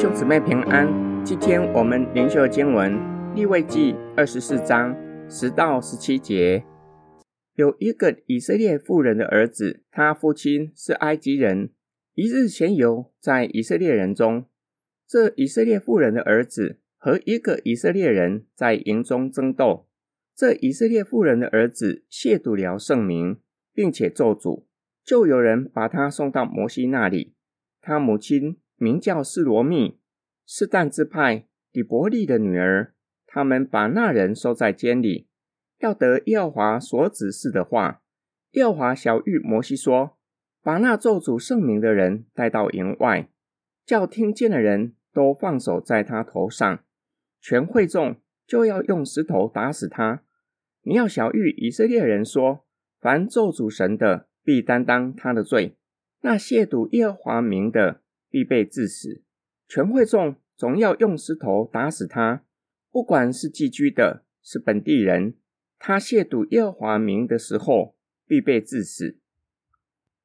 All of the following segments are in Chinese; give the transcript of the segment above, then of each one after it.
兄姊妹平安，今天我们灵修经文利未记二十四章十到十七节。有一个以色列妇人的儿子，他父亲是埃及人。一日闲游在以色列人中，这以色列妇人的儿子和一个以色列人在营中争斗。这以色列妇人的儿子亵渎了圣名，并且咒诅，就有人把他送到摩西那里。他母亲名叫示罗密，是但支派底伯利的女儿。他们把那人收在监里，要得耶和华所指示的话。耶和华晓諭摩西说：“把那咒诅圣名的人带到营外，叫听见的人都放手在他头上，全会众就要用石头打死他。你要晓諭以色列人说：凡咒诅神的，必担当他的罪；那亵渎耶和华名的，必被致死，全会众总要用石头打死他，不管是寄居的，是本地人，他亵渎耶和华名的时候，必被致死。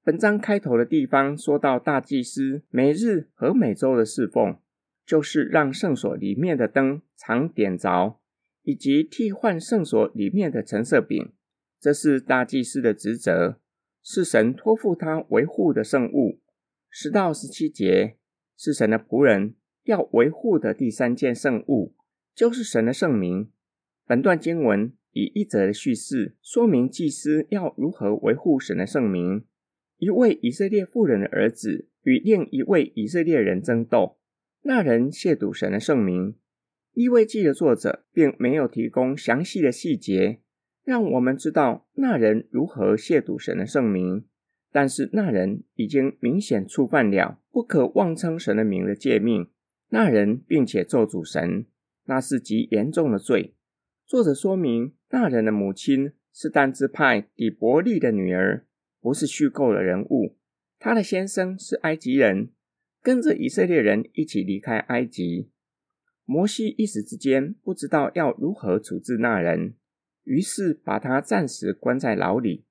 本章开头的地方说到大祭司每日和每周的侍奉，就是让圣所里面的灯常点着，以及替换圣所里面的陈设饼，这是大祭司的职责，是神托付他维护的圣物。十到十七节是神的仆人要维护的第三件圣物，就是神的圣名。本段经文以一则的叙事说明祭司要如何维护神的圣名。一位以色列妇人的儿子与另一位以色列人争斗，那人亵渎神的圣名。利未记的作者并没有提供详细的细节，让我们知道那人如何亵渎神的圣名。但是那人已经明显触犯了不可妄称神的名的诫命，那人并且咒诅神，那是极严重的罪。作者说明，那人的母亲是但支派底伯利的女儿，不是虚构的人物。他的先生是埃及人，跟着以色列人一起离开埃及。摩西一时之间不知道要如何处置那人，于是把他暂时关在牢里。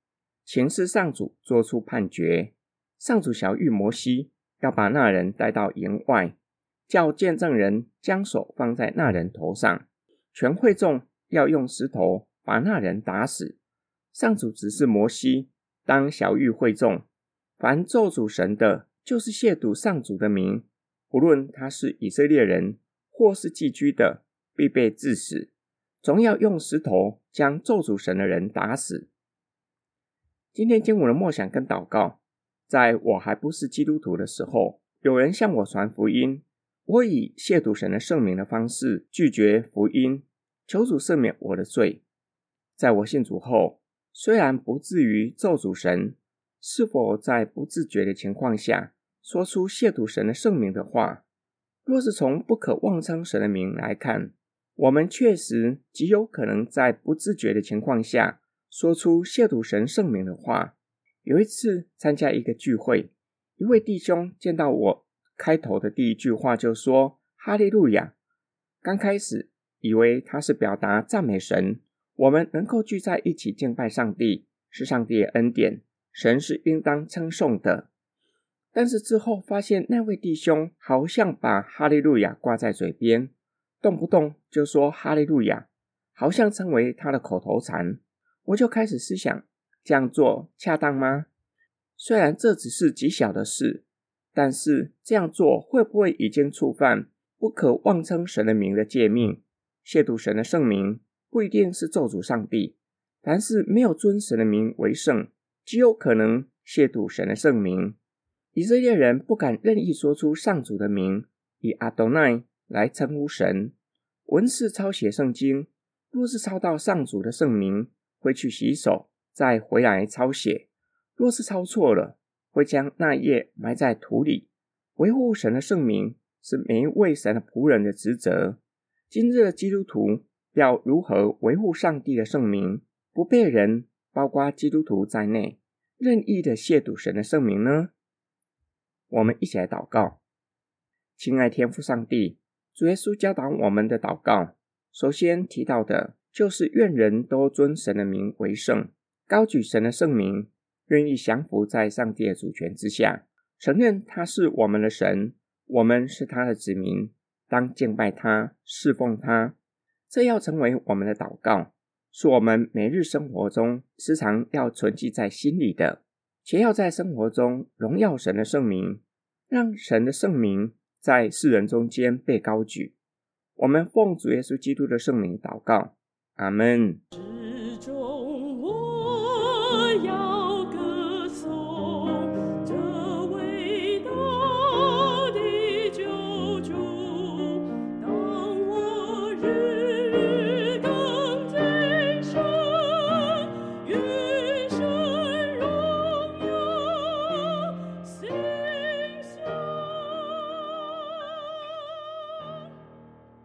前示上主做出判决。上主小玉摩西，要把那人带到营外，叫见证人将手放在那人头上，全会众要用石头把那人打死。上主指示摩西，当小玉会众，凡咒诅神的，就是亵渎上主的名，不论他是以色列人或是寄居的，必被治死，总要用石头将咒诅神的人打死。今天经文的默想跟祷告，在我还不是基督徒的时候，有人向我传福音，我以亵渎神的圣名的方式拒绝福音，求主赦免我的罪。在我信主后，虽然不至于咒诅神，是否在不自觉的情况下说出亵渎神的圣名的话？若是从不可妄称神的名来看，我们确实极有可能在不自觉的情况下。说出亵渎神圣名的话。有一次参加一个聚会，一位弟兄见到我，开头的第一句话就说“哈利路亚”。刚开始以为他是表达赞美神，我们能够聚在一起敬拜上帝，是上帝的恩典，神是应当称颂的。但是之后发现那位弟兄好像把“哈利路亚”挂在嘴边，动不动就说“哈利路亚”，好像成为他的口头禅。我就开始思想，这样做恰当吗？虽然这只是极小的事，但是这样做会不会已经触犯不可妄称神的名的诫命？亵渎神的圣名不一定是咒诅上帝，凡是没有尊神的名为圣，极有可能亵渎神的圣名。以色列人不敢任意说出上主的名，以阿多奈来称呼神。文士抄写圣经，若是抄到上主的圣名，会去洗手，再回来抄写。若是抄错了，会将那页埋在土里。维护神的圣名是每一位神的仆人的职责。今日的基督徒要如何维护上帝的圣名，不被人，包括基督徒在内，任意的亵渎神的圣名呢？我们一起来祷告。亲爱天父上帝，主耶稣教导我们的祷告，首先提到的。就是愿人都尊神的名为圣，高举神的圣名，愿意降服在上帝的主权之下，承认他是我们的神，我们是他的子民，当敬拜他，侍奉他。这要成为我们的祷告，是我们每日生活中时常要存记在心里的，且要在生活中荣耀神的圣名，让神的圣名在世人中间被高举。我们奉主耶稣基督的圣名祷告，阿门。之中